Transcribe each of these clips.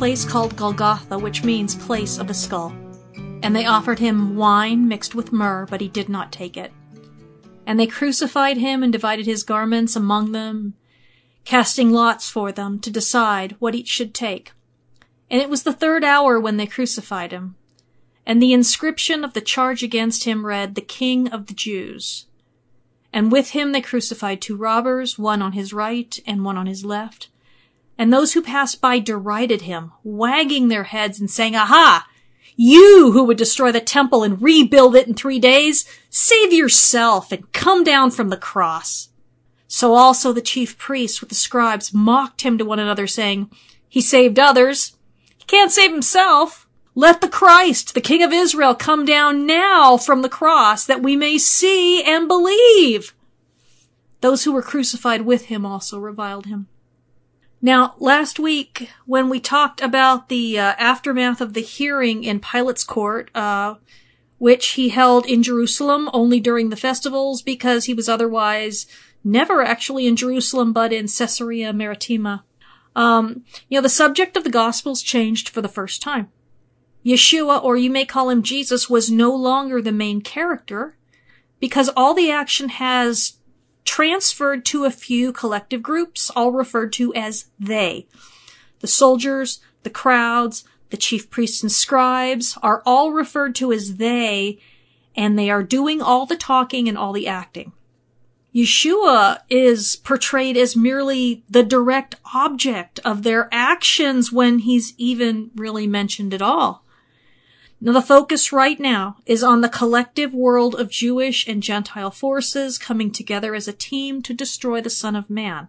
place called Golgotha, which means place of the skull. And they offered him wine mixed with myrrh, but he did not take it. And they crucified him and divided his garments among them, casting lots for them to decide what each should take. And it was the third hour when they crucified him. And the inscription of the charge against him read, The King of the Jews. And with him they crucified two robbers, one on his right and one on his left. And those who passed by derided him, wagging their heads and saying, Aha! You who would destroy the temple and rebuild it in three days, save yourself and come down from the cross. So also the chief priests with the scribes mocked him to one another, saying, He saved others. He can't save himself. Let the Christ, the King of Israel, come down now from the cross that we may see and believe. Those who were crucified with him also reviled him. Now, last week, when we talked about the uh, aftermath of the hearing in Pilate's court, uh, which he held in Jerusalem only during the festivals because he was otherwise never actually in Jerusalem but in Caesarea Maritima, um, you know, the subject of the Gospels changed for the first time. Yeshua, or you may call him Jesus, was no longer the main character because all the action has transferred to a few collective groups, all referred to as they. The soldiers, the crowds, the chief priests and scribes are all referred to as they, and they are doing all the talking and all the acting. Yeshua is portrayed as merely the direct object of their actions when he's even really mentioned at all. Now the focus right now is on the collective world of Jewish and Gentile forces coming together as a team to destroy the Son of Man.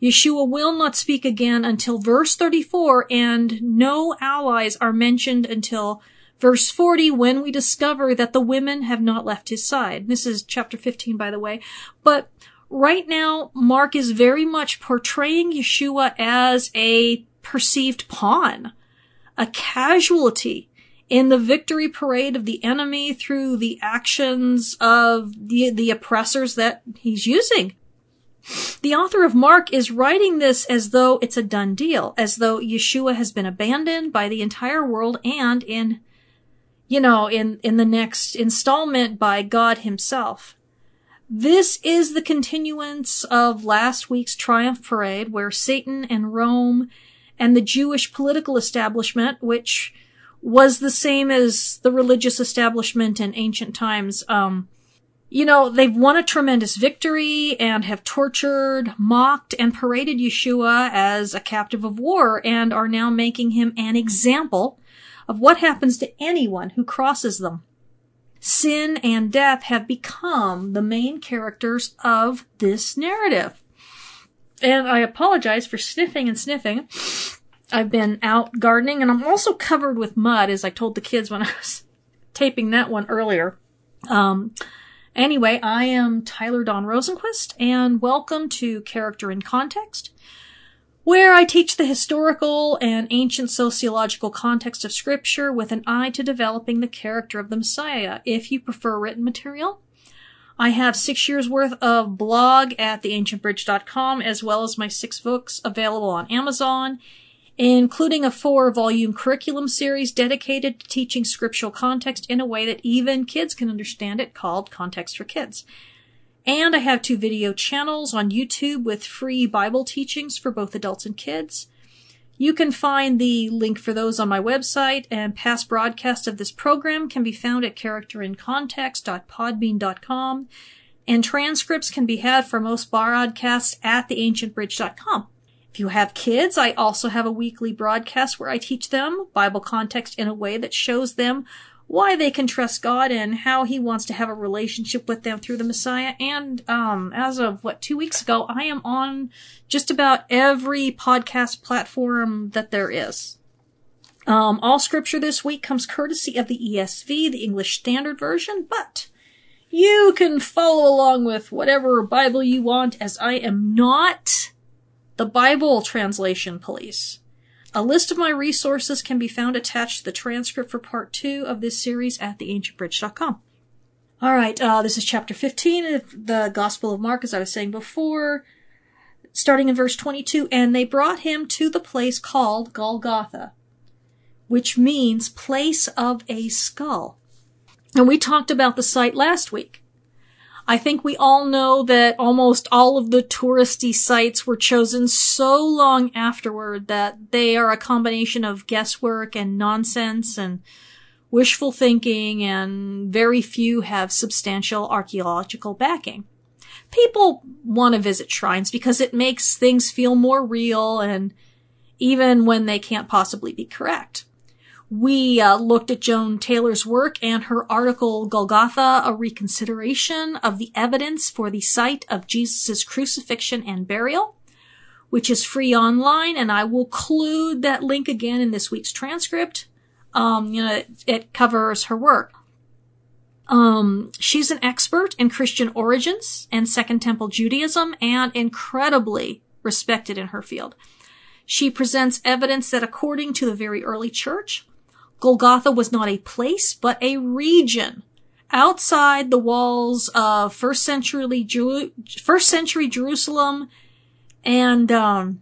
Yeshua will not speak again until verse 34 and no allies are mentioned until verse 40 when we discover that the women have not left his side. This is chapter 15 by the way. But right now Mark is very much portraying Yeshua as a perceived pawn, a casualty in the victory parade of the enemy through the actions of the, the oppressors that he's using. The author of Mark is writing this as though it's a done deal, as though Yeshua has been abandoned by the entire world and in, you know, in, in the next installment by God himself. This is the continuance of last week's triumph parade where Satan and Rome and the Jewish political establishment, which was the same as the religious establishment in ancient times. Um, you know, they've won a tremendous victory and have tortured, mocked, and paraded Yeshua as a captive of war and are now making him an example of what happens to anyone who crosses them. Sin and death have become the main characters of this narrative. And I apologize for sniffing and sniffing. I've been out gardening and I'm also covered with mud, as I told the kids when I was taping that one earlier. Um, anyway, I am Tyler Dawn Rosenquist and welcome to Character in Context, where I teach the historical and ancient sociological context of scripture with an eye to developing the character of the Messiah. If you prefer written material, I have six years worth of blog at theancientbridge.com as well as my six books available on Amazon including a four volume curriculum series dedicated to teaching scriptural context in a way that even kids can understand it called Context for Kids. And I have two video channels on YouTube with free Bible teachings for both adults and kids. You can find the link for those on my website, and past broadcasts of this program can be found at characterincontext.podbean.com, and transcripts can be had for most broadcasts at theancientbridge.com. If you have kids, I also have a weekly broadcast where I teach them Bible context in a way that shows them why they can trust God and how He wants to have a relationship with them through the Messiah. And um, as of what two weeks ago, I am on just about every podcast platform that there is. Um, all scripture this week comes courtesy of the ESV, the English Standard Version, but you can follow along with whatever Bible you want, as I am not the Bible Translation Police. A list of my resources can be found attached to the transcript for part two of this series at theancientbridge.com. All right, uh, this is chapter 15 of the Gospel of Mark, as I was saying before. starting in verse 22, and they brought him to the place called Golgotha, which means place of a skull. And we talked about the site last week. I think we all know that almost all of the touristy sites were chosen so long afterward that they are a combination of guesswork and nonsense and wishful thinking and very few have substantial archaeological backing. People want to visit shrines because it makes things feel more real and even when they can't possibly be correct. We uh, looked at Joan Taylor's work and her article Golgotha, a reconsideration of the evidence for the site of Jesus' crucifixion and burial, which is free online, and I will include that link again in this week's transcript. Um, you know, it, it covers her work. Um, she's an expert in Christian origins and Second Temple Judaism and incredibly respected in her field. She presents evidence that according to the very early church, Golgotha was not a place, but a region outside the walls of first century, first century Jerusalem. And, um,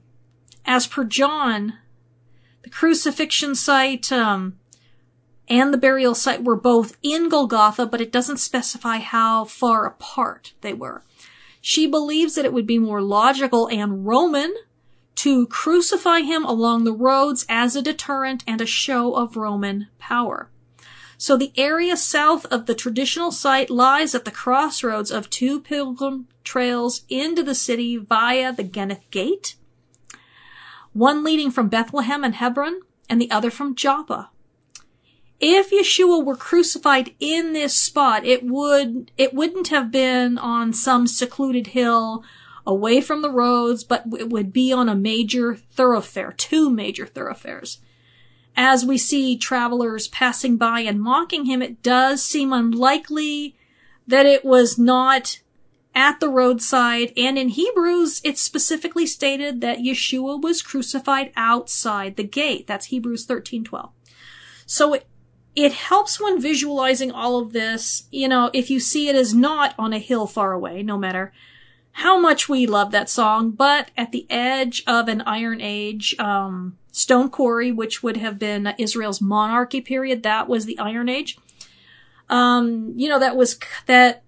as per John, the crucifixion site, um, and the burial site were both in Golgotha, but it doesn't specify how far apart they were. She believes that it would be more logical and Roman to crucify him along the roads as a deterrent and a show of Roman power. So the area south of the traditional site lies at the crossroads of two pilgrim trails into the city via the Gennath Gate, one leading from Bethlehem and Hebron, and the other from Joppa. If Yeshua were crucified in this spot, it would, it wouldn't have been on some secluded hill away from the roads, but it would be on a major thoroughfare, two major thoroughfares. As we see travelers passing by and mocking him, it does seem unlikely that it was not at the roadside. And in Hebrews, it's specifically stated that Yeshua was crucified outside the gate. That's Hebrews 13:12. So it, it helps when visualizing all of this, you know, if you see it as not on a hill far away, no matter how much we love that song, but at the edge of an Iron Age, um, Stone Quarry, which would have been Israel's monarchy period, that was the Iron Age. Um, you know, that was, that,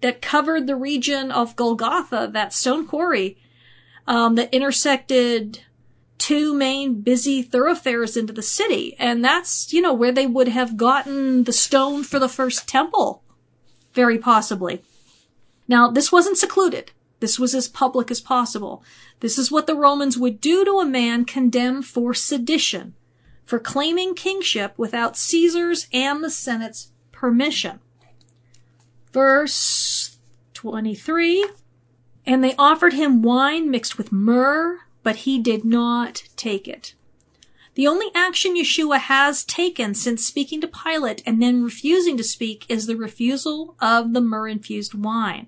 that covered the region of Golgotha, that stone quarry, um, that intersected two main busy thoroughfares into the city. And that's, you know, where they would have gotten the stone for the first temple. Very possibly. Now, this wasn't secluded. This was as public as possible. This is what the Romans would do to a man condemned for sedition, for claiming kingship without Caesar's and the Senate's permission. Verse 23. And they offered him wine mixed with myrrh, but he did not take it. The only action Yeshua has taken since speaking to Pilate and then refusing to speak is the refusal of the myrrh infused wine.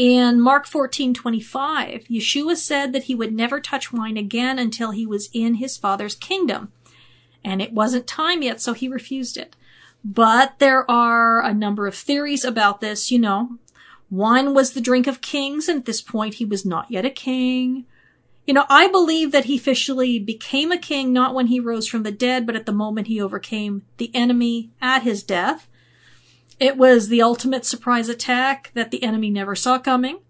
In Mark 14:25, Yeshua said that he would never touch wine again until he was in his Father's kingdom. And it wasn't time yet, so he refused it. But there are a number of theories about this, you know. Wine was the drink of kings, and at this point he was not yet a king. You know, I believe that he officially became a king not when he rose from the dead, but at the moment he overcame the enemy at his death. It was the ultimate surprise attack that the enemy never saw coming.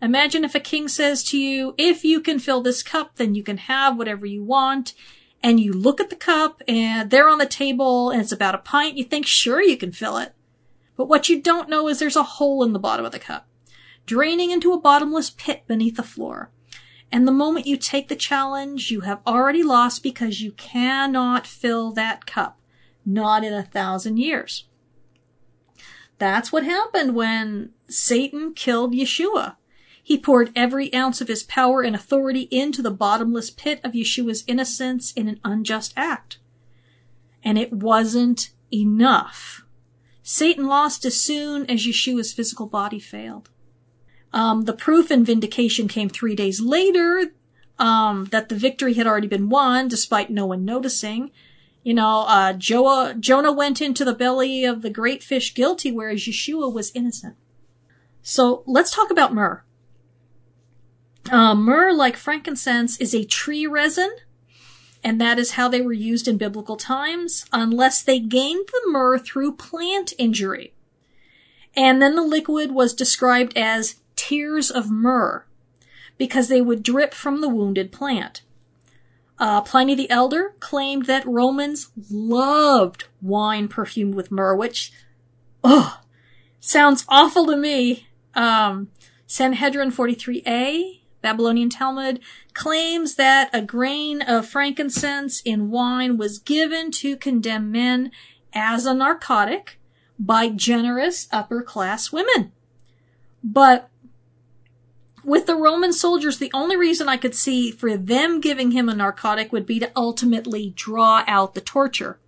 Imagine if a king says to you, if you can fill this cup, then you can have whatever you want. And you look at the cup and they're on the table and it's about a pint. You think, sure, you can fill it. But what you don't know is there's a hole in the bottom of the cup, draining into a bottomless pit beneath the floor. And the moment you take the challenge, you have already lost because you cannot fill that cup. Not in a thousand years. That's what happened when Satan killed Yeshua. He poured every ounce of his power and authority into the bottomless pit of Yeshua's innocence in an unjust act. And it wasn't enough. Satan lost as soon as Yeshua's physical body failed. Um, the proof and vindication came three days later um, that the victory had already been won, despite no one noticing. You know, uh, Joah, Jonah went into the belly of the great fish guilty, whereas Yeshua was innocent. So let's talk about myrrh. Uh, myrrh, like frankincense, is a tree resin, and that is how they were used in biblical times, unless they gained the myrrh through plant injury. And then the liquid was described as tears of myrrh, because they would drip from the wounded plant. Uh, Pliny the Elder claimed that Romans loved wine perfumed with myrrh, which, oh, sounds awful to me. Um, Sanhedrin 43a, Babylonian Talmud, claims that a grain of frankincense in wine was given to condemn men as a narcotic by generous upper class women. But with the Roman soldiers, the only reason I could see for them giving him a narcotic would be to ultimately draw out the torture.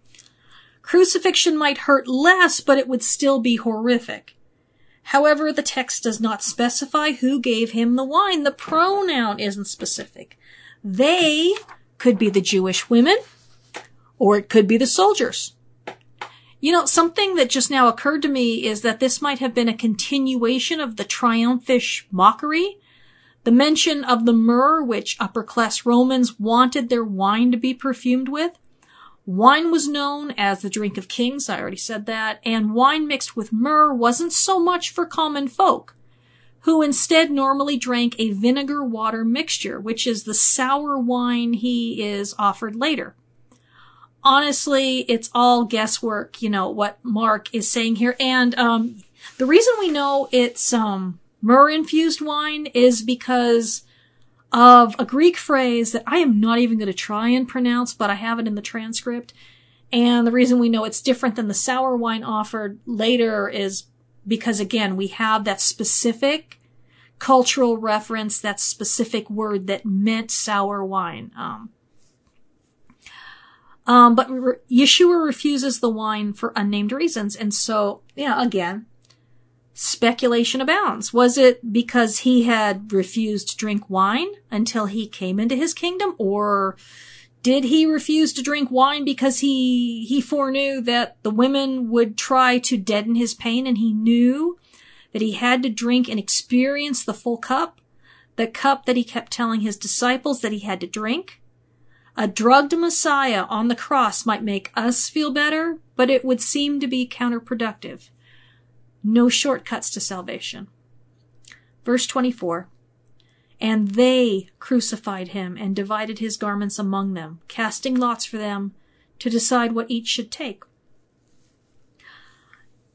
Crucifixion might hurt less, but it would still be horrific. However, the text does not specify who gave him the wine. The pronoun isn't specific. They could be the Jewish women, or it could be the soldiers. You know, something that just now occurred to me is that this might have been a continuation of the triumphish mockery. The mention of the myrrh, which upper class Romans wanted their wine to be perfumed with. Wine was known as the drink of kings, I already said that, and wine mixed with myrrh wasn't so much for common folk, who instead normally drank a vinegar water mixture, which is the sour wine he is offered later honestly, it's all guesswork, you know, what Mark is saying here. And, um, the reason we know it's, um, myrrh infused wine is because of a Greek phrase that I am not even going to try and pronounce, but I have it in the transcript. And the reason we know it's different than the sour wine offered later is because again, we have that specific cultural reference, that specific word that meant sour wine. Um, um, but re- Yeshua refuses the wine for unnamed reasons. And so, yeah, again, speculation abounds. Was it because he had refused to drink wine until he came into his kingdom? Or did he refuse to drink wine because he, he foreknew that the women would try to deaden his pain and he knew that he had to drink and experience the full cup? The cup that he kept telling his disciples that he had to drink? A drugged Messiah on the cross might make us feel better, but it would seem to be counterproductive. No shortcuts to salvation. Verse 24. And they crucified him and divided his garments among them, casting lots for them to decide what each should take.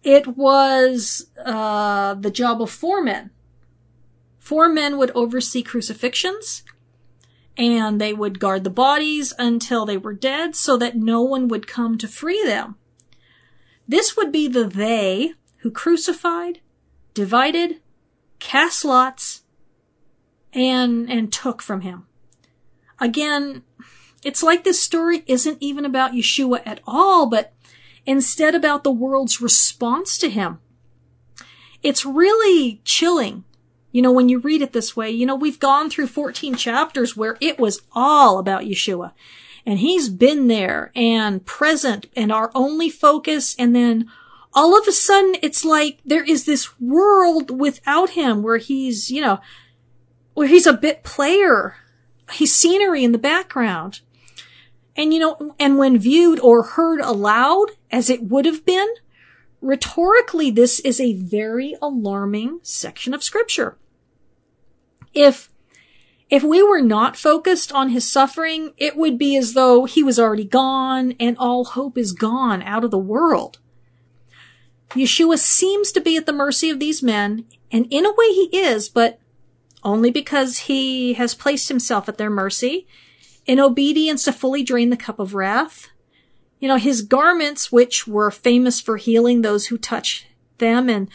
It was uh, the job of four men. Four men would oversee crucifixions, and they would guard the bodies until they were dead so that no one would come to free them. This would be the they who crucified, divided, cast lots, and, and took from him. Again, it's like this story isn't even about Yeshua at all, but instead about the world's response to him. It's really chilling you know, when you read it this way, you know, we've gone through 14 chapters where it was all about Yeshua. And he's been there and present and our only focus. And then all of a sudden it's like there is this world without him where he's, you know, where he's a bit player. He's scenery in the background. And you know, and when viewed or heard aloud, as it would have been, rhetorically, this is a very alarming section of scripture if if we were not focused on his suffering, it would be as though he was already gone and all hope is gone out of the world. Yeshua seems to be at the mercy of these men, and in a way he is, but only because he has placed himself at their mercy in obedience to fully drain the cup of wrath. You know, his garments, which were famous for healing those who touch them and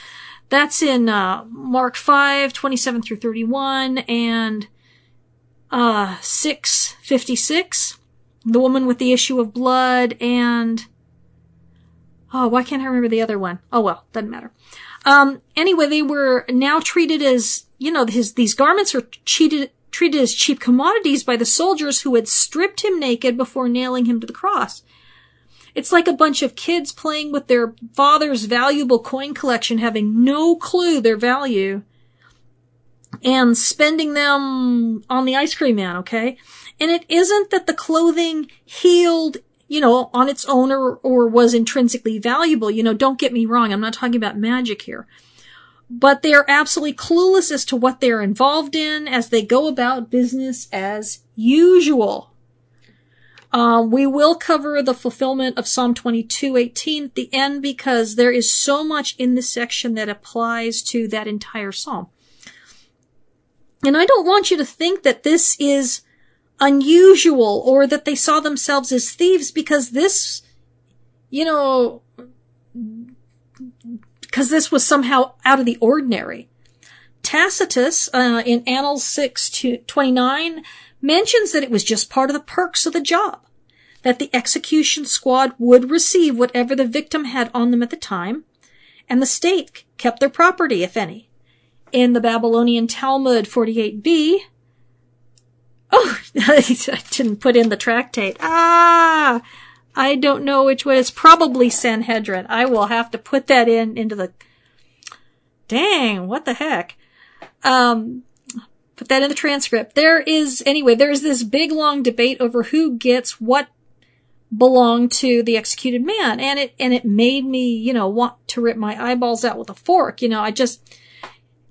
that's in uh, Mark 5, 27 through 31, and uh, 6, 56. The woman with the issue of blood, and. Oh, why can't I remember the other one? Oh well, doesn't matter. Um, anyway, they were now treated as, you know, his, these garments are treated, treated as cheap commodities by the soldiers who had stripped him naked before nailing him to the cross. It's like a bunch of kids playing with their father's valuable coin collection, having no clue their value. and spending them on the ice cream man, okay? And it isn't that the clothing healed, you know, on its own or, or was intrinsically valuable. You know, don't get me wrong. I'm not talking about magic here. But they are absolutely clueless as to what they're involved in as they go about business as usual. Um, we will cover the fulfillment of Psalm 22:18 at the end because there is so much in this section that applies to that entire psalm. And I don't want you to think that this is unusual or that they saw themselves as thieves because this, you know, because this was somehow out of the ordinary. Tacitus, uh, in Annals 6 to 29, mentions that it was just part of the perks of the job, that the execution squad would receive whatever the victim had on them at the time, and the state kept their property, if any. In the Babylonian Talmud 48b, oh, I didn't put in the tractate. Ah, I don't know which one. It's probably Sanhedrin. I will have to put that in into the. Dang, what the heck? Um, put that in the transcript. There is, anyway, there's this big long debate over who gets what belonged to the executed man. And it, and it made me, you know, want to rip my eyeballs out with a fork. You know, I just,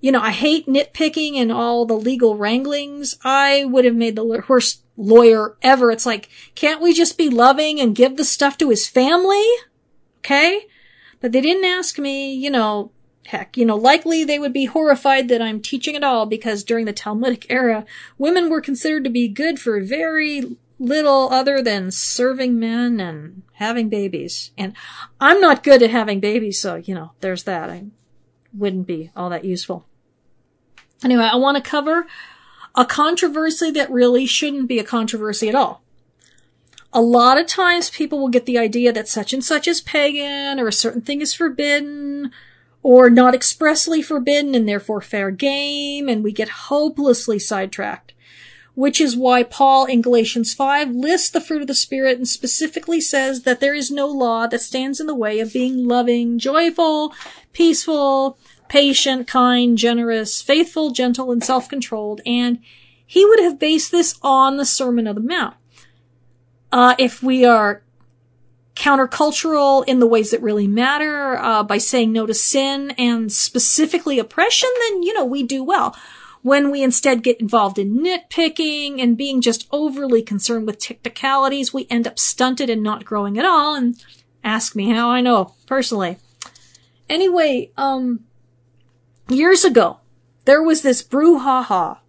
you know, I hate nitpicking and all the legal wranglings. I would have made the worst lawyer ever. It's like, can't we just be loving and give the stuff to his family? Okay? But they didn't ask me, you know, heck, you know, likely they would be horrified that I'm teaching at all because during the Talmudic era, women were considered to be good for very little other than serving men and having babies. And I'm not good at having babies, so, you know, there's that. I wouldn't be all that useful. Anyway, I want to cover a controversy that really shouldn't be a controversy at all. A lot of times people will get the idea that such and such is pagan or a certain thing is forbidden or not expressly forbidden and therefore fair game and we get hopelessly sidetracked. Which is why Paul in Galatians 5 lists the fruit of the Spirit and specifically says that there is no law that stands in the way of being loving, joyful, peaceful, patient, kind, generous, faithful, gentle, and self-controlled, and he would have based this on the Sermon of the Mount. Uh, if we are countercultural in the ways that really matter, uh, by saying no to sin and specifically oppression, then, you know, we do well. When we instead get involved in nitpicking and being just overly concerned with technicalities, we end up stunted and not growing at all. And ask me how I know personally. Anyway, um, years ago, there was this brouhaha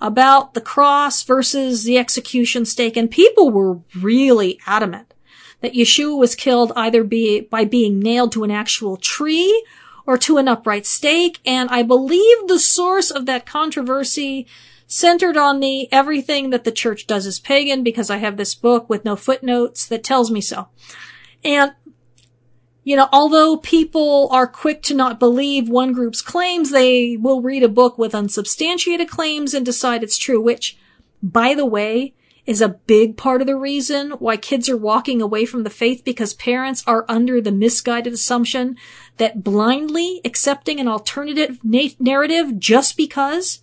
about the cross versus the execution stake, and people were really adamant that Yeshua was killed either be, by being nailed to an actual tree or to an upright stake, and I believe the source of that controversy centered on the everything that the church does is pagan because I have this book with no footnotes that tells me so. And you know, although people are quick to not believe one group's claims, they will read a book with unsubstantiated claims and decide it's true, which, by the way, is a big part of the reason why kids are walking away from the faith because parents are under the misguided assumption that blindly accepting an alternative na- narrative just because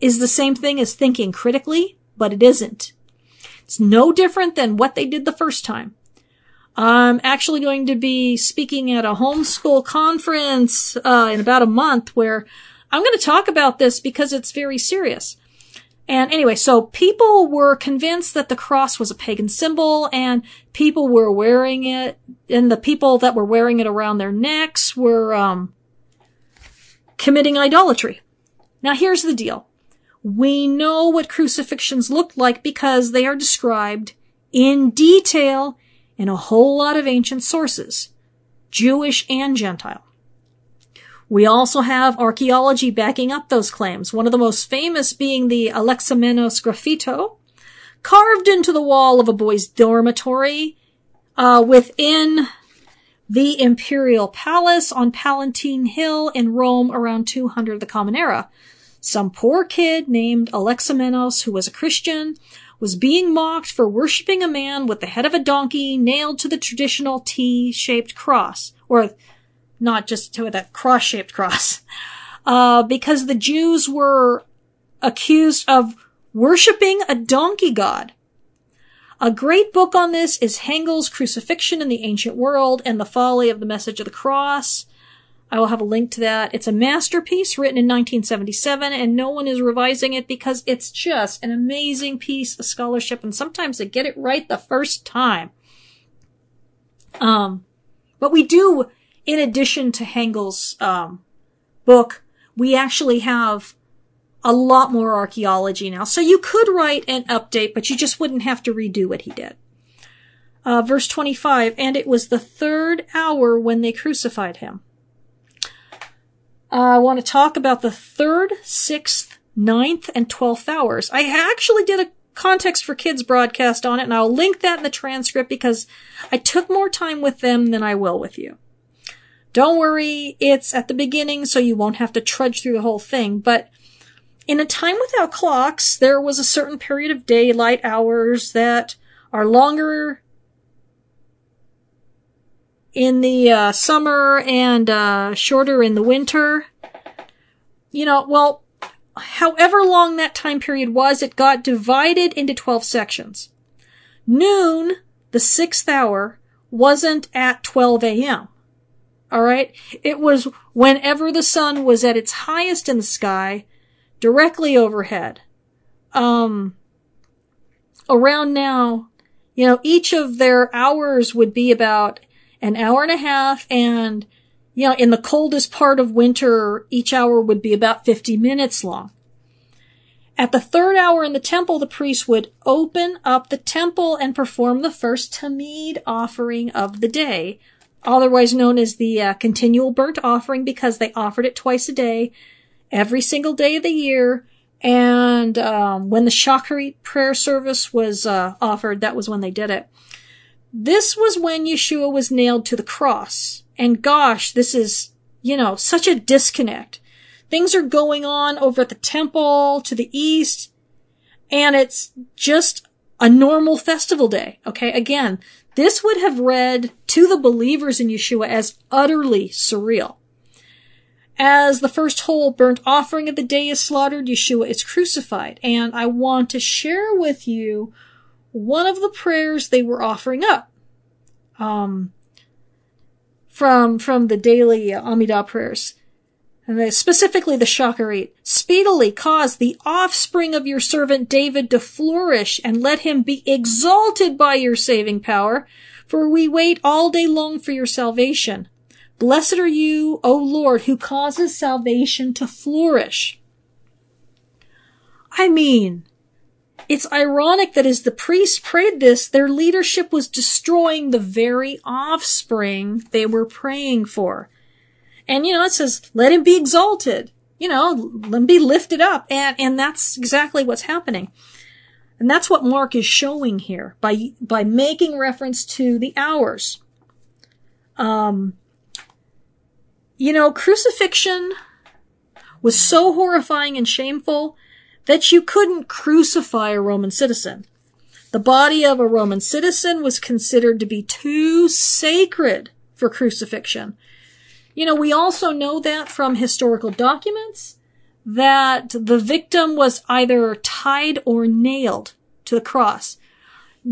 is the same thing as thinking critically, but it isn't. It's no different than what they did the first time. I'm actually going to be speaking at a homeschool conference uh, in about a month where I'm going to talk about this because it's very serious. And anyway, so people were convinced that the cross was a pagan symbol and people were wearing it and the people that were wearing it around their necks were, um, committing idolatry. Now here's the deal. We know what crucifixions looked like because they are described in detail in a whole lot of ancient sources, Jewish and Gentile. We also have archaeology backing up those claims, one of the most famous being the Alexamenos graffito, carved into the wall of a boys' dormitory uh, within the imperial palace on Palatine Hill in Rome around 200 of the Common Era. Some poor kid named Alexamenos, who was a Christian, was being mocked for worshipping a man with the head of a donkey nailed to the traditional T-shaped cross, or not just to that cross-shaped cross, uh, because the Jews were accused of worshiping a donkey god. A great book on this is Hengel's Crucifixion in the Ancient World and the Folly of the Message of the Cross. I will have a link to that. It's a masterpiece written in 1977 and no one is revising it because it's just an amazing piece of scholarship and sometimes they get it right the first time. Um, but we do, in addition to Hengel's, um, book, we actually have a lot more archaeology now. So you could write an update, but you just wouldn't have to redo what he did. Uh, verse 25, and it was the third hour when they crucified him. I want to talk about the third, sixth, ninth, and twelfth hours. I actually did a context for kids broadcast on it, and I'll link that in the transcript because I took more time with them than I will with you. Don't worry, it's at the beginning, so you won't have to trudge through the whole thing, but in a time without clocks, there was a certain period of daylight hours that are longer in the uh, summer and uh, shorter in the winter. You know, well, however long that time period was, it got divided into 12 sections. Noon, the sixth hour, wasn't at 12 a.m. Alright? It was whenever the sun was at its highest in the sky directly overhead. Um, around now, you know, each of their hours would be about an hour and a half and, you know, in the coldest part of winter, each hour would be about 50 minutes long. At the third hour in the temple, the priest would open up the temple and perform the first Tamid offering of the day, otherwise known as the uh, continual burnt offering because they offered it twice a day every single day of the year. And um, when the Shacharit prayer service was uh, offered, that was when they did it. This was when Yeshua was nailed to the cross. And gosh, this is, you know, such a disconnect. Things are going on over at the temple to the east, and it's just a normal festival day. Okay. Again, this would have read to the believers in Yeshua as utterly surreal. As the first whole burnt offering of the day is slaughtered, Yeshua is crucified. And I want to share with you one of the prayers they were offering up. Um, from, from the daily Amidah prayers. And the, specifically the Shacharit. Speedily cause the offspring of your servant David to flourish and let him be exalted by your saving power. For we wait all day long for your salvation. Blessed are you, O Lord, who causes salvation to flourish. I mean, it's ironic that as the priests prayed this, their leadership was destroying the very offspring they were praying for. And, you know, it says, let him be exalted. You know, let him be lifted up. And, and that's exactly what's happening. And that's what Mark is showing here by, by making reference to the hours. Um, you know, crucifixion was so horrifying and shameful that you couldn't crucify a Roman citizen. The body of a Roman citizen was considered to be too sacred for crucifixion. You know, we also know that from historical documents that the victim was either tied or nailed to the cross.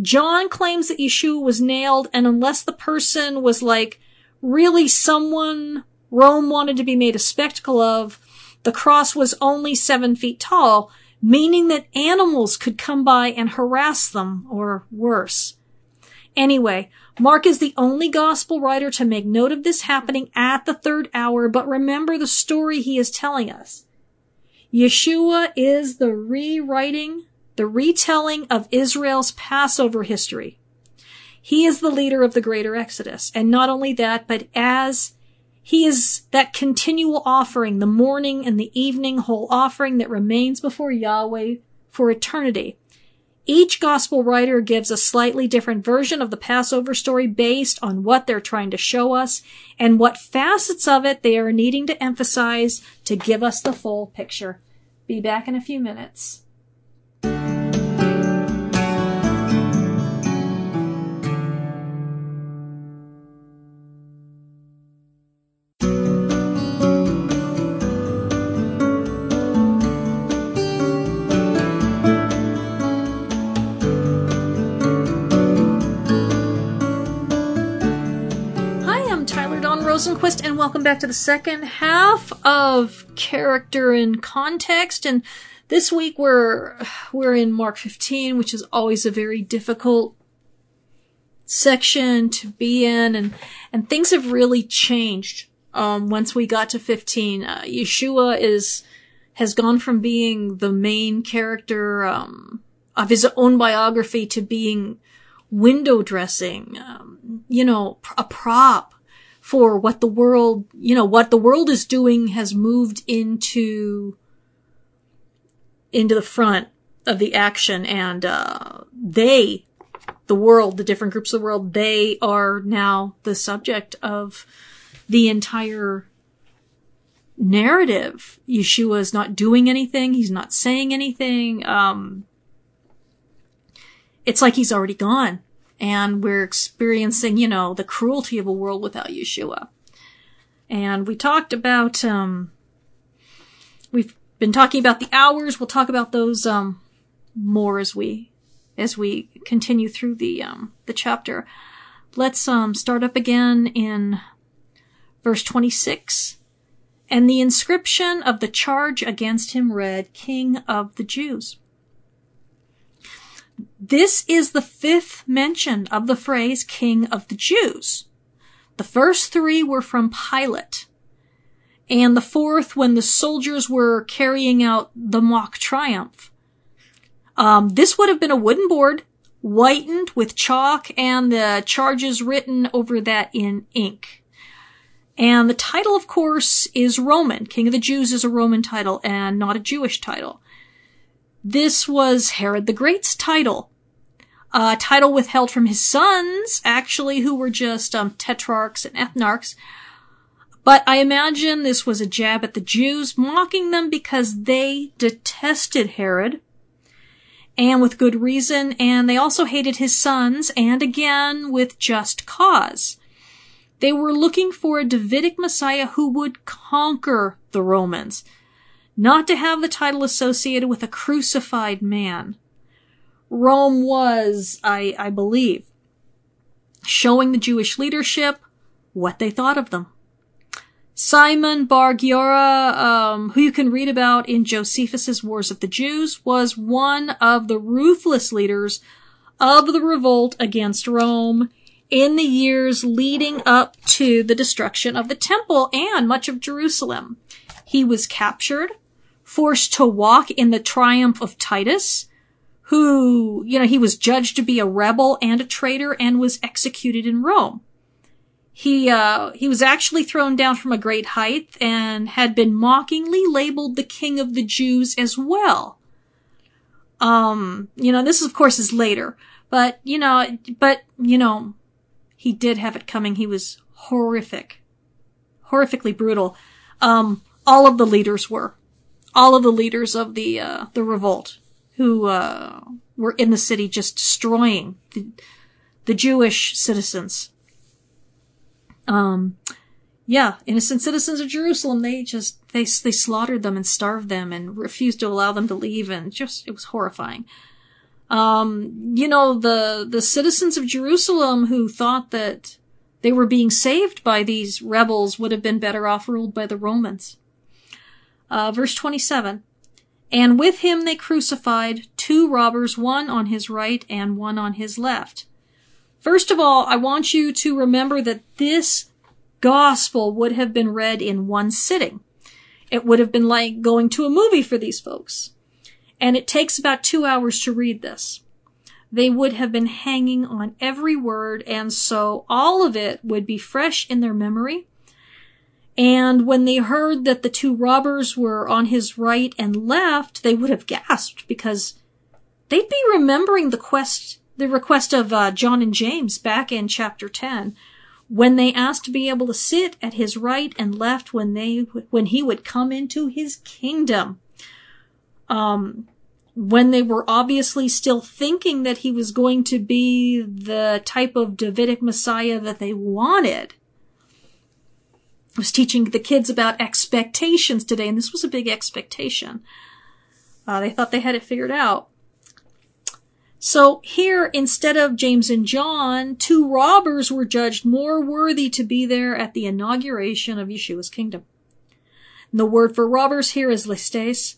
John claims that Yeshua was nailed, and unless the person was like really someone Rome wanted to be made a spectacle of, the cross was only seven feet tall, meaning that animals could come by and harass them, or worse. Anyway, Mark is the only gospel writer to make note of this happening at the third hour, but remember the story he is telling us. Yeshua is the rewriting, the retelling of Israel's Passover history. He is the leader of the greater Exodus. And not only that, but as he is that continual offering, the morning and the evening whole offering that remains before Yahweh for eternity. Each gospel writer gives a slightly different version of the Passover story based on what they're trying to show us and what facets of it they are needing to emphasize to give us the full picture. Be back in a few minutes. Welcome back to the second half of character and context. And this week we're we're in Mark 15, which is always a very difficult section to be in, and and things have really changed um, once we got to 15. Uh, Yeshua is has gone from being the main character um, of his own biography to being window dressing, um, you know, a prop for what the world, you know, what the world is doing has moved into, into the front of the action and, uh, they, the world, the different groups of the world, they are now the subject of the entire narrative. Yeshua is not doing anything. He's not saying anything. Um, it's like he's already gone and we're experiencing, you know, the cruelty of a world without Yeshua. And we talked about, um, we've been talking about the hours. We'll talk about those, um, more as we, as we continue through the, um, the chapter. Let's, um, start up again in verse 26. And the inscription of the charge against him read, King of the Jews. This is the fifth mention of the phrase King of the Jews. The first three were from Pilate, and the fourth when the soldiers were carrying out the mock triumph. Um, this would have been a wooden board, whitened with chalk, and the charges written over that in ink. And the title, of course, is Roman. King of the Jews is a Roman title and not a Jewish title. This was Herod the Great's title. A title withheld from his sons, actually, who were just um, tetrarchs and ethnarchs. But I imagine this was a jab at the Jews, mocking them because they detested Herod, and with good reason, and they also hated his sons, and again with just cause. They were looking for a Davidic Messiah who would conquer the Romans not to have the title associated with a crucified man. Rome was, I, I believe, showing the Jewish leadership what they thought of them. Simon Bar Giora, um, who you can read about in Josephus's Wars of the Jews, was one of the ruthless leaders of the revolt against Rome in the years leading up to the destruction of the temple and much of Jerusalem. He was captured, forced to walk in the triumph of Titus, who, you know, he was judged to be a rebel and a traitor and was executed in Rome. He, uh, he was actually thrown down from a great height and had been mockingly labeled the king of the Jews as well. Um, you know, this of course is later, but, you know, but, you know, he did have it coming. He was horrific. Horrifically brutal. Um, all of the leaders were all of the leaders of the uh, the revolt who uh, were in the city just destroying the, the Jewish citizens. Um, yeah, innocent citizens of Jerusalem. They just they they slaughtered them and starved them and refused to allow them to leave, and just it was horrifying. Um, you know the the citizens of Jerusalem who thought that they were being saved by these rebels would have been better off ruled by the Romans. Uh, verse 27. And with him they crucified two robbers, one on his right and one on his left. First of all, I want you to remember that this gospel would have been read in one sitting. It would have been like going to a movie for these folks. And it takes about two hours to read this. They would have been hanging on every word, and so all of it would be fresh in their memory and when they heard that the two robbers were on his right and left, they would have gasped because they'd be remembering the quest, the request of uh, John and James back in chapter 10 when they asked to be able to sit at his right and left when they, when he would come into his kingdom. Um, when they were obviously still thinking that he was going to be the type of Davidic Messiah that they wanted was teaching the kids about expectations today, and this was a big expectation. Uh, they thought they had it figured out. So here, instead of James and John, two robbers were judged more worthy to be there at the inauguration of Yeshua's kingdom. And the word for robbers here is lestes,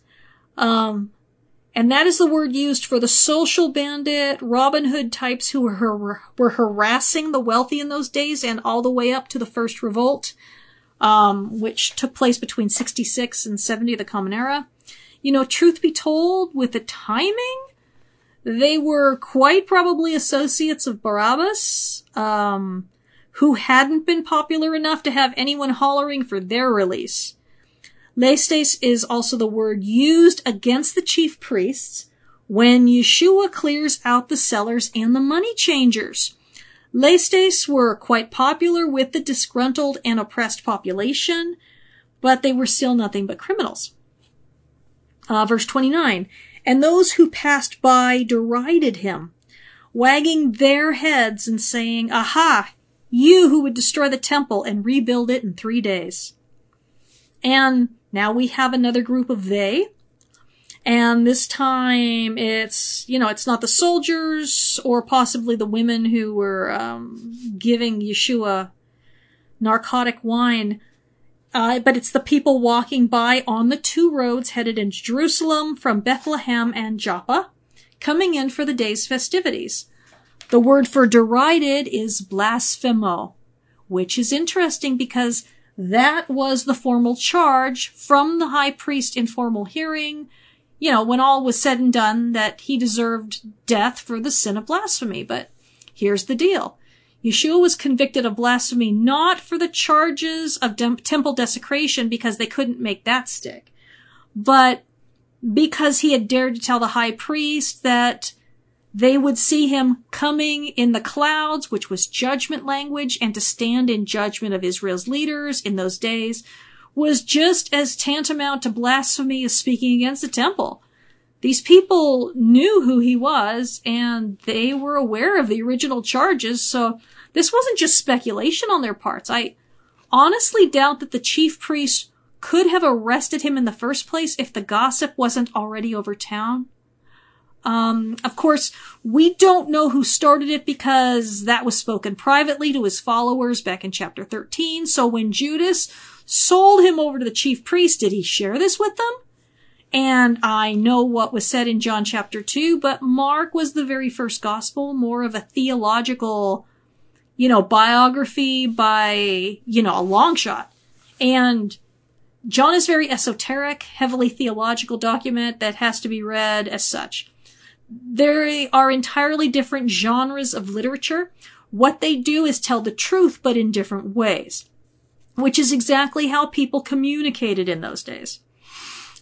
um, and that is the word used for the social bandit, Robin Hood types who were, were harassing the wealthy in those days and all the way up to the first revolt, um, which took place between 66 and 70 of the Common Era. You know, truth be told, with the timing, they were quite probably associates of Barabbas, um, who hadn't been popular enough to have anyone hollering for their release. Lestes is also the word used against the chief priests when Yeshua clears out the sellers and the money changers. Lestes were quite popular with the disgruntled and oppressed population, but they were still nothing but criminals. Uh, verse 29 and those who passed by derided him, wagging their heads and saying, Aha! You who would destroy the temple and rebuild it in three days. And now we have another group of they. And this time it's, you know, it's not the soldiers or possibly the women who were um, giving Yeshua narcotic wine. Uh, but it's the people walking by on the two roads headed into Jerusalem from Bethlehem and Joppa, coming in for the day's festivities. The word for derided is blasphemo, which is interesting because that was the formal charge from the high priest in formal hearing, you know, when all was said and done that he deserved death for the sin of blasphemy. But here's the deal. Yeshua was convicted of blasphemy not for the charges of dem- temple desecration because they couldn't make that stick, but because he had dared to tell the high priest that they would see him coming in the clouds, which was judgment language, and to stand in judgment of Israel's leaders in those days was just as tantamount to blasphemy as speaking against the temple. These people knew who he was and they were aware of the original charges, so this wasn't just speculation on their parts. I honestly doubt that the chief priest could have arrested him in the first place if the gossip wasn't already over town. Um, of course, we don't know who started it because that was spoken privately to his followers back in chapter 13. So when Judas sold him over to the chief priest, did he share this with them? And I know what was said in John chapter 2, but Mark was the very first gospel, more of a theological, you know, biography by, you know, a long shot. And John is very esoteric, heavily theological document that has to be read as such. There are entirely different genres of literature. What they do is tell the truth, but in different ways, which is exactly how people communicated in those days.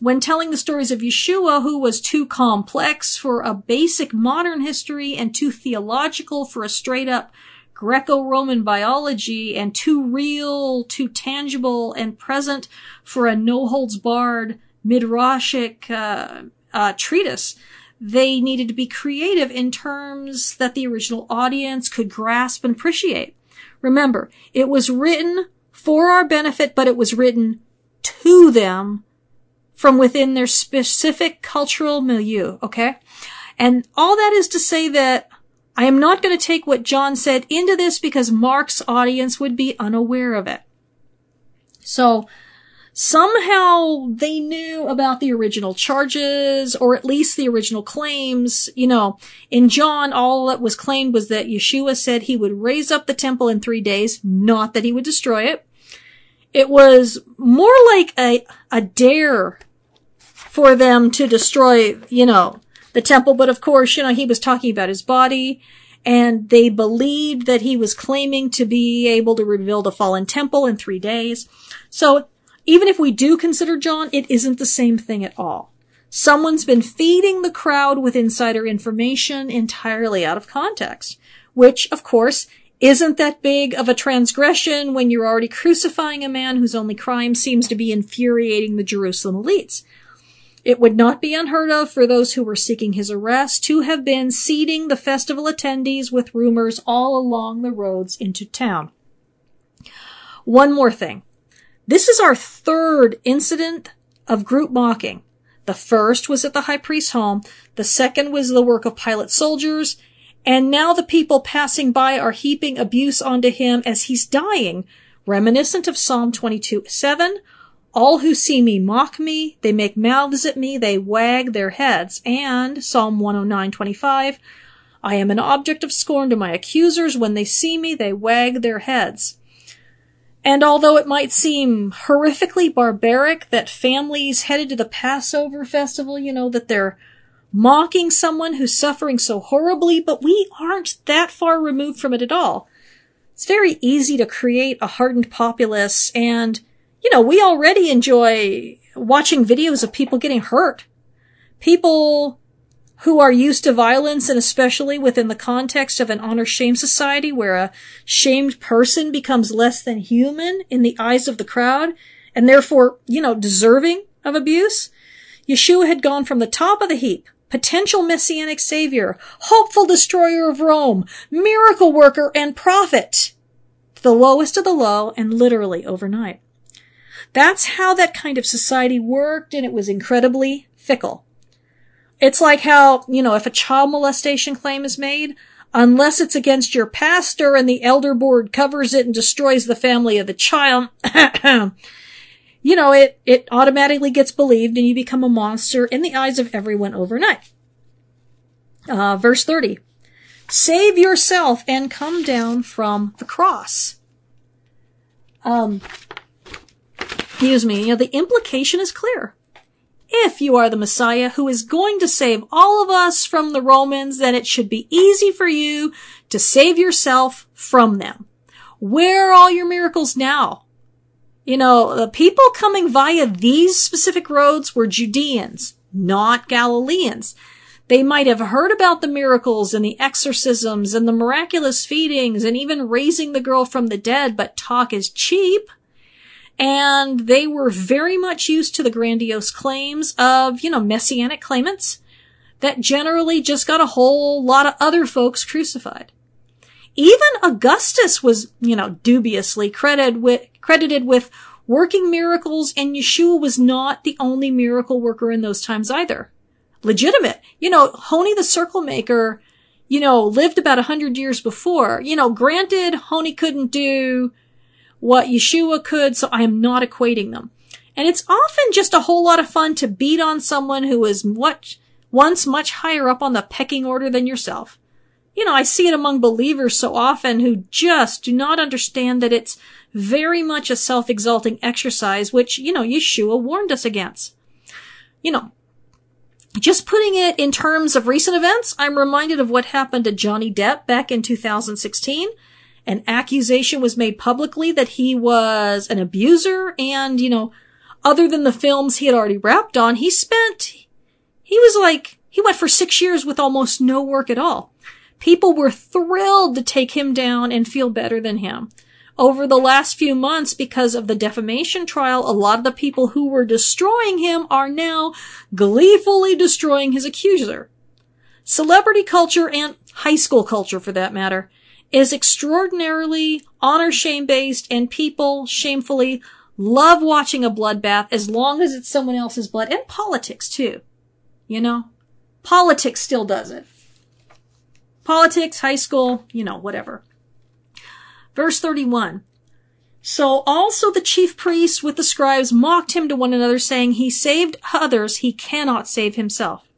When telling the stories of Yeshua, who was too complex for a basic modern history and too theological for a straight up Greco-Roman biology and too real, too tangible and present for a no-holds-barred midrashic uh, uh, treatise, they needed to be creative in terms that the original audience could grasp and appreciate. Remember, it was written for our benefit, but it was written to them from within their specific cultural milieu, okay? And all that is to say that I am not going to take what John said into this because Mark's audience would be unaware of it. So, somehow they knew about the original charges, or at least the original claims. You know, in John, all that was claimed was that Yeshua said he would raise up the temple in three days, not that he would destroy it. It was more like a, a dare for them to destroy, you know, the temple. But of course, you know, he was talking about his body and they believed that he was claiming to be able to rebuild a fallen temple in three days. So even if we do consider John, it isn't the same thing at all. Someone's been feeding the crowd with insider information entirely out of context, which, of course, isn't that big of a transgression when you're already crucifying a man whose only crime seems to be infuriating the Jerusalem elites. It would not be unheard of for those who were seeking his arrest to have been seeding the festival attendees with rumors all along the roads into town. One more thing. This is our third incident of group mocking. The first was at the high priest's home. The second was the work of Pilate's soldiers. And now the people passing by are heaping abuse onto him as he's dying, reminiscent of Psalm 22, 7. All who see me mock me, they make mouths at me, they wag their heads. And Psalm 109, 25. I am an object of scorn to my accusers. When they see me, they wag their heads. And although it might seem horrifically barbaric that families headed to the Passover festival, you know, that they're mocking someone who's suffering so horribly, but we aren't that far removed from it at all. It's very easy to create a hardened populace and, you know, we already enjoy watching videos of people getting hurt. People who are used to violence and especially within the context of an honor shame society where a shamed person becomes less than human in the eyes of the crowd and therefore, you know, deserving of abuse. Yeshua had gone from the top of the heap, potential messianic savior, hopeful destroyer of Rome, miracle worker and prophet, to the lowest of the low and literally overnight. That's how that kind of society worked and it was incredibly fickle. It's like how, you know, if a child molestation claim is made, unless it's against your pastor and the elder board covers it and destroys the family of the child, you know, it, it automatically gets believed and you become a monster in the eyes of everyone overnight. Uh, verse 30. Save yourself and come down from the cross. Um, excuse me, you know, the implication is clear if you are the Messiah who is going to save all of us from the Romans, then it should be easy for you to save yourself from them. Where are all your miracles now? You know, the people coming via these specific roads were Judeans, not Galileans. They might have heard about the miracles and the exorcisms and the miraculous feedings and even raising the girl from the dead, but talk is cheap and they were very much used to the grandiose claims of, you know, messianic claimants that generally just got a whole lot of other folks crucified. Even Augustus was, you know, dubiously credited with, credited with working miracles and Yeshua was not the only miracle worker in those times either. Legitimate. You know, Honi the circle maker, you know, lived about a hundred years before. You know, granted, Honi couldn't do what Yeshua could, so I am not equating them. And it's often just a whole lot of fun to beat on someone who is much, once much higher up on the pecking order than yourself. You know, I see it among believers so often who just do not understand that it's very much a self-exalting exercise, which, you know, Yeshua warned us against. You know, just putting it in terms of recent events, I'm reminded of what happened to Johnny Depp back in 2016 an accusation was made publicly that he was an abuser and, you know, other than the films he had already wrapped on, he spent, he was like, he went for six years with almost no work at all. People were thrilled to take him down and feel better than him. Over the last few months, because of the defamation trial, a lot of the people who were destroying him are now gleefully destroying his accuser. Celebrity culture and high school culture, for that matter, is extraordinarily honor shame based and people shamefully love watching a bloodbath as long as it's someone else's blood and politics too. You know? Politics still does it. Politics, high school, you know, whatever. Verse 31. So also the chief priests with the scribes mocked him to one another saying, he saved others, he cannot save himself.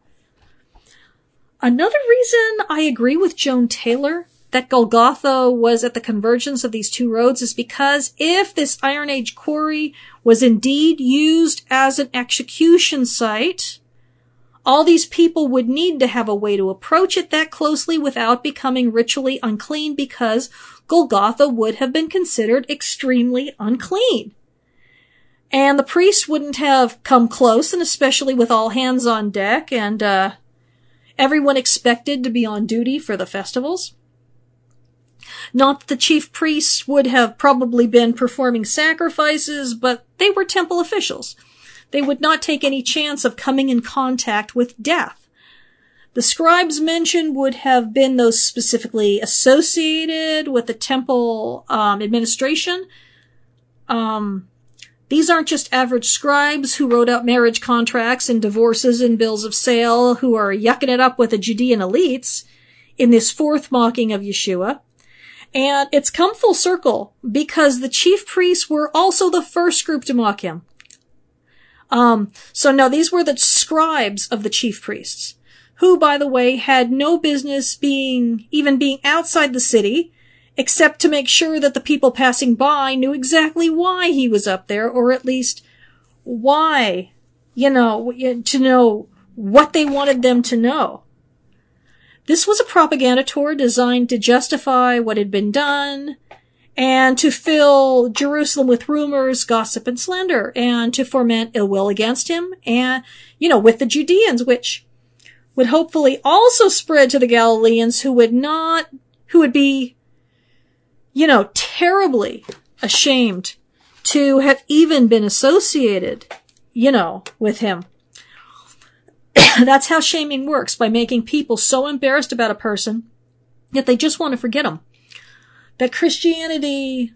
Another reason I agree with Joan Taylor that Golgotha was at the convergence of these two roads is because if this Iron Age quarry was indeed used as an execution site, all these people would need to have a way to approach it that closely without becoming ritually unclean because Golgotha would have been considered extremely unclean. And the priests wouldn't have come close, and especially with all hands on deck and, uh, everyone expected to be on duty for the festivals. Not that the chief priests would have probably been performing sacrifices, but they were temple officials. They would not take any chance of coming in contact with death. The scribes mentioned would have been those specifically associated with the temple um, administration. Um, These aren't just average scribes who wrote out marriage contracts and divorces and bills of sale who are yucking it up with the Judean elites in this fourth mocking of Yeshua. And it's come full circle because the chief priests were also the first group to mock him. Um, so now these were the scribes of the chief priests, who, by the way, had no business being, even being outside the city, except to make sure that the people passing by knew exactly why he was up there, or at least why, you know, to know what they wanted them to know. This was a propaganda tour designed to justify what had been done and to fill Jerusalem with rumors, gossip, and slander and to foment ill will against him and, you know, with the Judeans, which would hopefully also spread to the Galileans who would not, who would be you know, terribly ashamed to have even been associated, you know, with him. That's how shaming works, by making people so embarrassed about a person that they just want to forget him. That Christianity,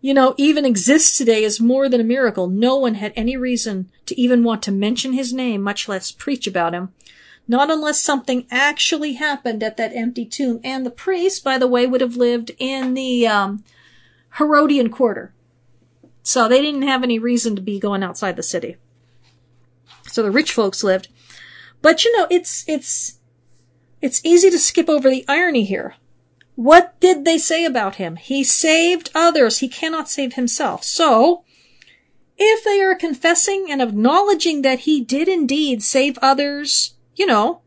you know, even exists today is more than a miracle. No one had any reason to even want to mention his name, much less preach about him. Not unless something actually happened at that empty tomb. And the priest, by the way, would have lived in the um, Herodian quarter. So they didn't have any reason to be going outside the city. So the rich folks lived. But you know, it's, it's, it's easy to skip over the irony here. What did they say about him? He saved others. He cannot save himself. So, if they are confessing and acknowledging that he did indeed save others you know,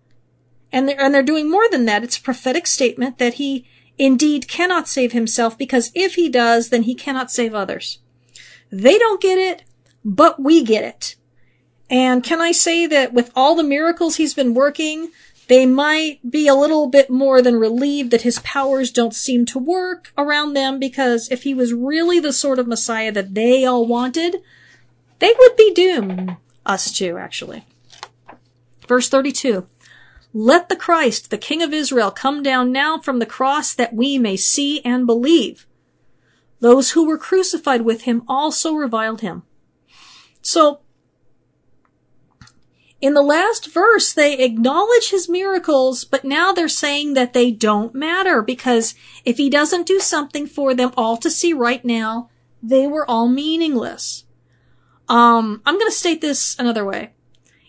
and they're, and they're doing more than that. It's a prophetic statement that he indeed cannot save himself because if he does, then he cannot save others. They don't get it, but we get it. And can I say that with all the miracles he's been working, they might be a little bit more than relieved that his powers don't seem to work around them because if he was really the sort of Messiah that they all wanted, they would be doomed. Us too, actually. Verse 32. Let the Christ, the King of Israel, come down now from the cross that we may see and believe. Those who were crucified with him also reviled him. So, in the last verse, they acknowledge his miracles, but now they're saying that they don't matter because if he doesn't do something for them all to see right now, they were all meaningless. Um, I'm going to state this another way.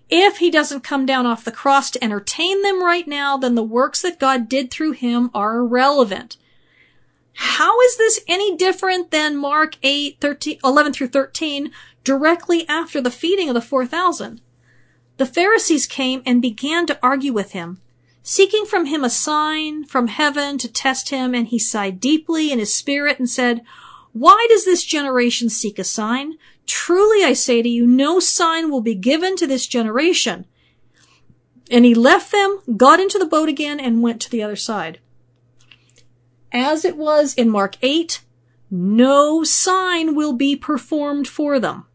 If he doesn't come down off the cross to entertain them right now, then the works that God did through him are irrelevant. How is this any different than Mark 8, 13, 11 through 13, directly after the feeding of the 4,000? The Pharisees came and began to argue with him, seeking from him a sign from heaven to test him, and he sighed deeply in his spirit and said, Why does this generation seek a sign? Truly I say to you, no sign will be given to this generation. And he left them, got into the boat again, and went to the other side. As it was in Mark 8, no sign will be performed for them.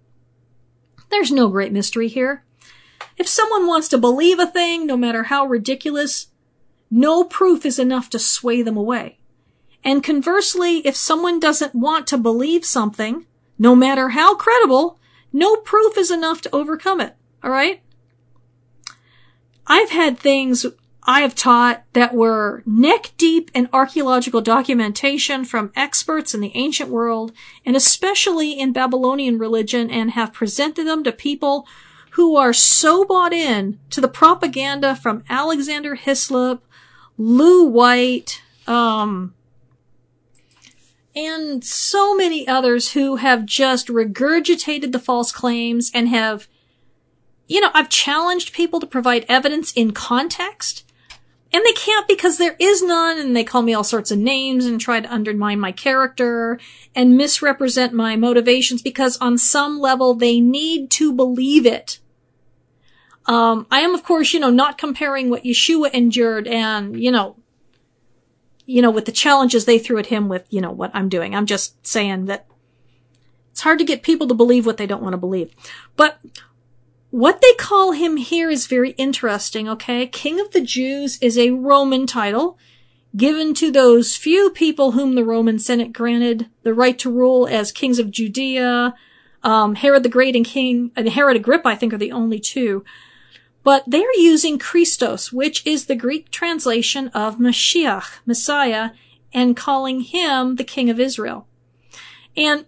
There's no great mystery here. If someone wants to believe a thing, no matter how ridiculous, no proof is enough to sway them away. And conversely, if someone doesn't want to believe something, no matter how credible, no proof is enough to overcome it. All right? I've had things I have taught that were neck deep in archaeological documentation from experts in the ancient world and especially in Babylonian religion and have presented them to people who are so bought in to the propaganda from Alexander Hislop, Lou White, um, and so many others who have just regurgitated the false claims and have, you know, I've challenged people to provide evidence in context. And they can't because there is none, and they call me all sorts of names and try to undermine my character and misrepresent my motivations because on some level they need to believe it. Um, I am, of course, you know, not comparing what Yeshua endured and, you know, you know, with the challenges they threw at him with, you know, what I'm doing. I'm just saying that it's hard to get people to believe what they don't want to believe. But what they call him here is very interesting, okay? King of the Jews is a Roman title given to those few people whom the Roman Senate granted the right to rule as kings of Judea, Um, Herod the Great and King, and Herod Agrippa, I think, are the only two. But they're using Christos, which is the Greek translation of Mashiach, Messiah, and calling him the King of Israel. And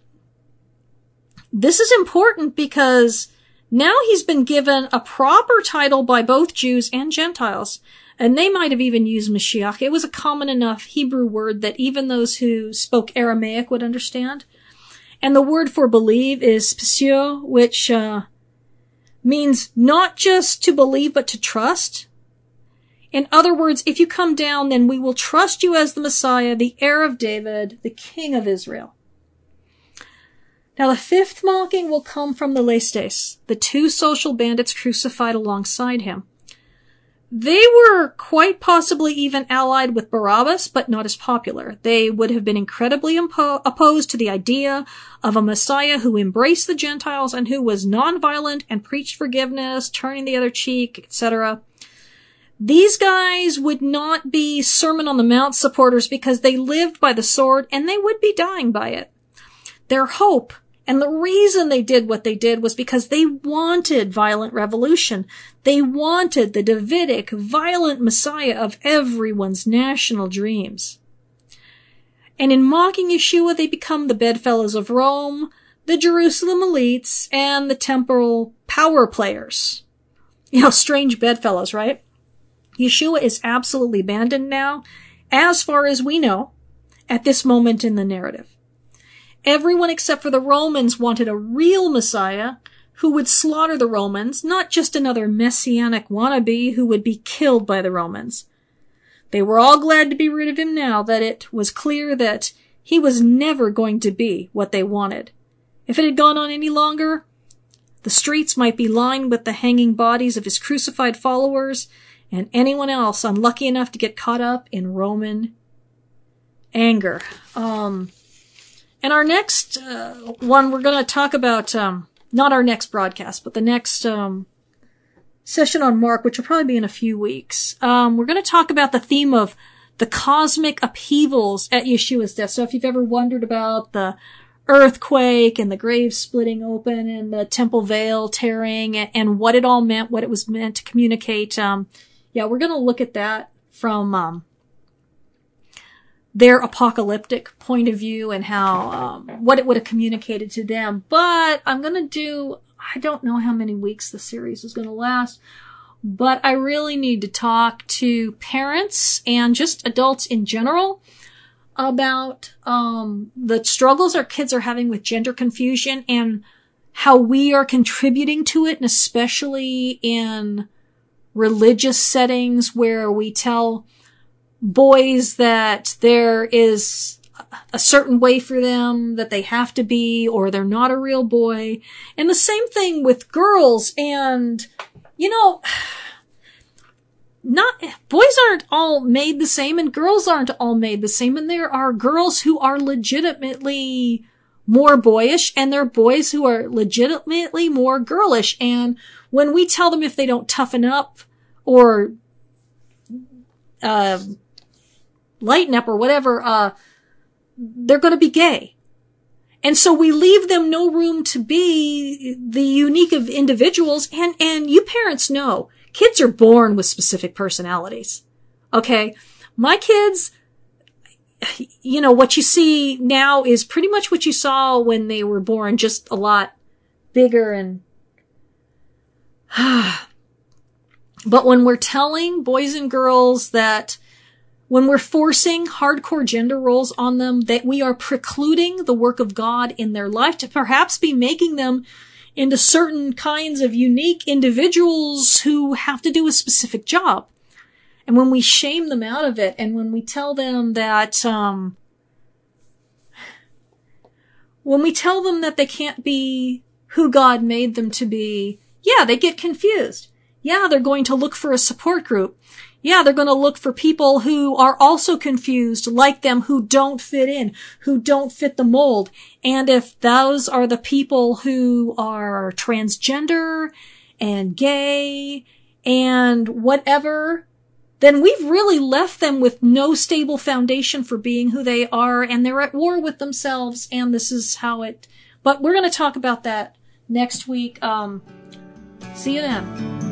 this is important because now he's been given a proper title by both Jews and Gentiles. And they might have even used Mashiach. It was a common enough Hebrew word that even those who spoke Aramaic would understand. And the word for believe is pisio, which uh, means not just to believe, but to trust. In other words, if you come down, then we will trust you as the Messiah, the heir of David, the King of Israel. Now the fifth mocking will come from the Lestes, the two social bandits crucified alongside him. They were quite possibly even allied with Barabbas, but not as popular. They would have been incredibly impo- opposed to the idea of a Messiah who embraced the Gentiles and who was nonviolent and preached forgiveness, turning the other cheek, etc. These guys would not be Sermon on the Mount supporters because they lived by the sword and they would be dying by it. Their hope and the reason they did what they did was because they wanted violent revolution. They wanted the Davidic, violent Messiah of everyone's national dreams. And in mocking Yeshua, they become the bedfellows of Rome, the Jerusalem elites, and the temporal power players. You know, strange bedfellows, right? Yeshua is absolutely abandoned now, as far as we know, at this moment in the narrative. Everyone except for the Romans wanted a real Messiah who would slaughter the Romans, not just another messianic wannabe who would be killed by the Romans. They were all glad to be rid of him now that it was clear that he was never going to be what they wanted. If it had gone on any longer, the streets might be lined with the hanging bodies of his crucified followers and anyone else unlucky enough to get caught up in Roman anger. Um, and our next uh, one, we're going to talk about um, not our next broadcast, but the next um, session on Mark, which will probably be in a few weeks. Um, we're going to talk about the theme of the cosmic upheavals at Yeshua's death. So if you've ever wondered about the earthquake and the grave splitting open and the temple veil tearing and, and what it all meant, what it was meant to communicate, um, yeah, we're going to look at that from um, their apocalyptic point of view and how um, what it would have communicated to them. But I'm gonna do. I don't know how many weeks the series is gonna last, but I really need to talk to parents and just adults in general about um, the struggles our kids are having with gender confusion and how we are contributing to it, and especially in religious settings where we tell boys that there is a certain way for them that they have to be or they're not a real boy. And the same thing with girls and, you know, not, boys aren't all made the same and girls aren't all made the same. And there are girls who are legitimately more boyish and there are boys who are legitimately more girlish. And when we tell them if they don't toughen up or, uh, lighten up or whatever, uh, they're going to be gay. And so we leave them no room to be the unique of individuals. And, and you parents know kids are born with specific personalities. Okay. My kids, you know, what you see now is pretty much what you saw when they were born, just a lot bigger and, but when we're telling boys and girls that when we're forcing hardcore gender roles on them, that we are precluding the work of God in their life to perhaps be making them into certain kinds of unique individuals who have to do a specific job. And when we shame them out of it, and when we tell them that, um, when we tell them that they can't be who God made them to be, yeah, they get confused. Yeah, they're going to look for a support group yeah, they're going to look for people who are also confused like them, who don't fit in, who don't fit the mold. And if those are the people who are transgender and gay and whatever, then we've really left them with no stable foundation for being who they are and they're at war with themselves and this is how it But we're going to talk about that next week. Um, see you then.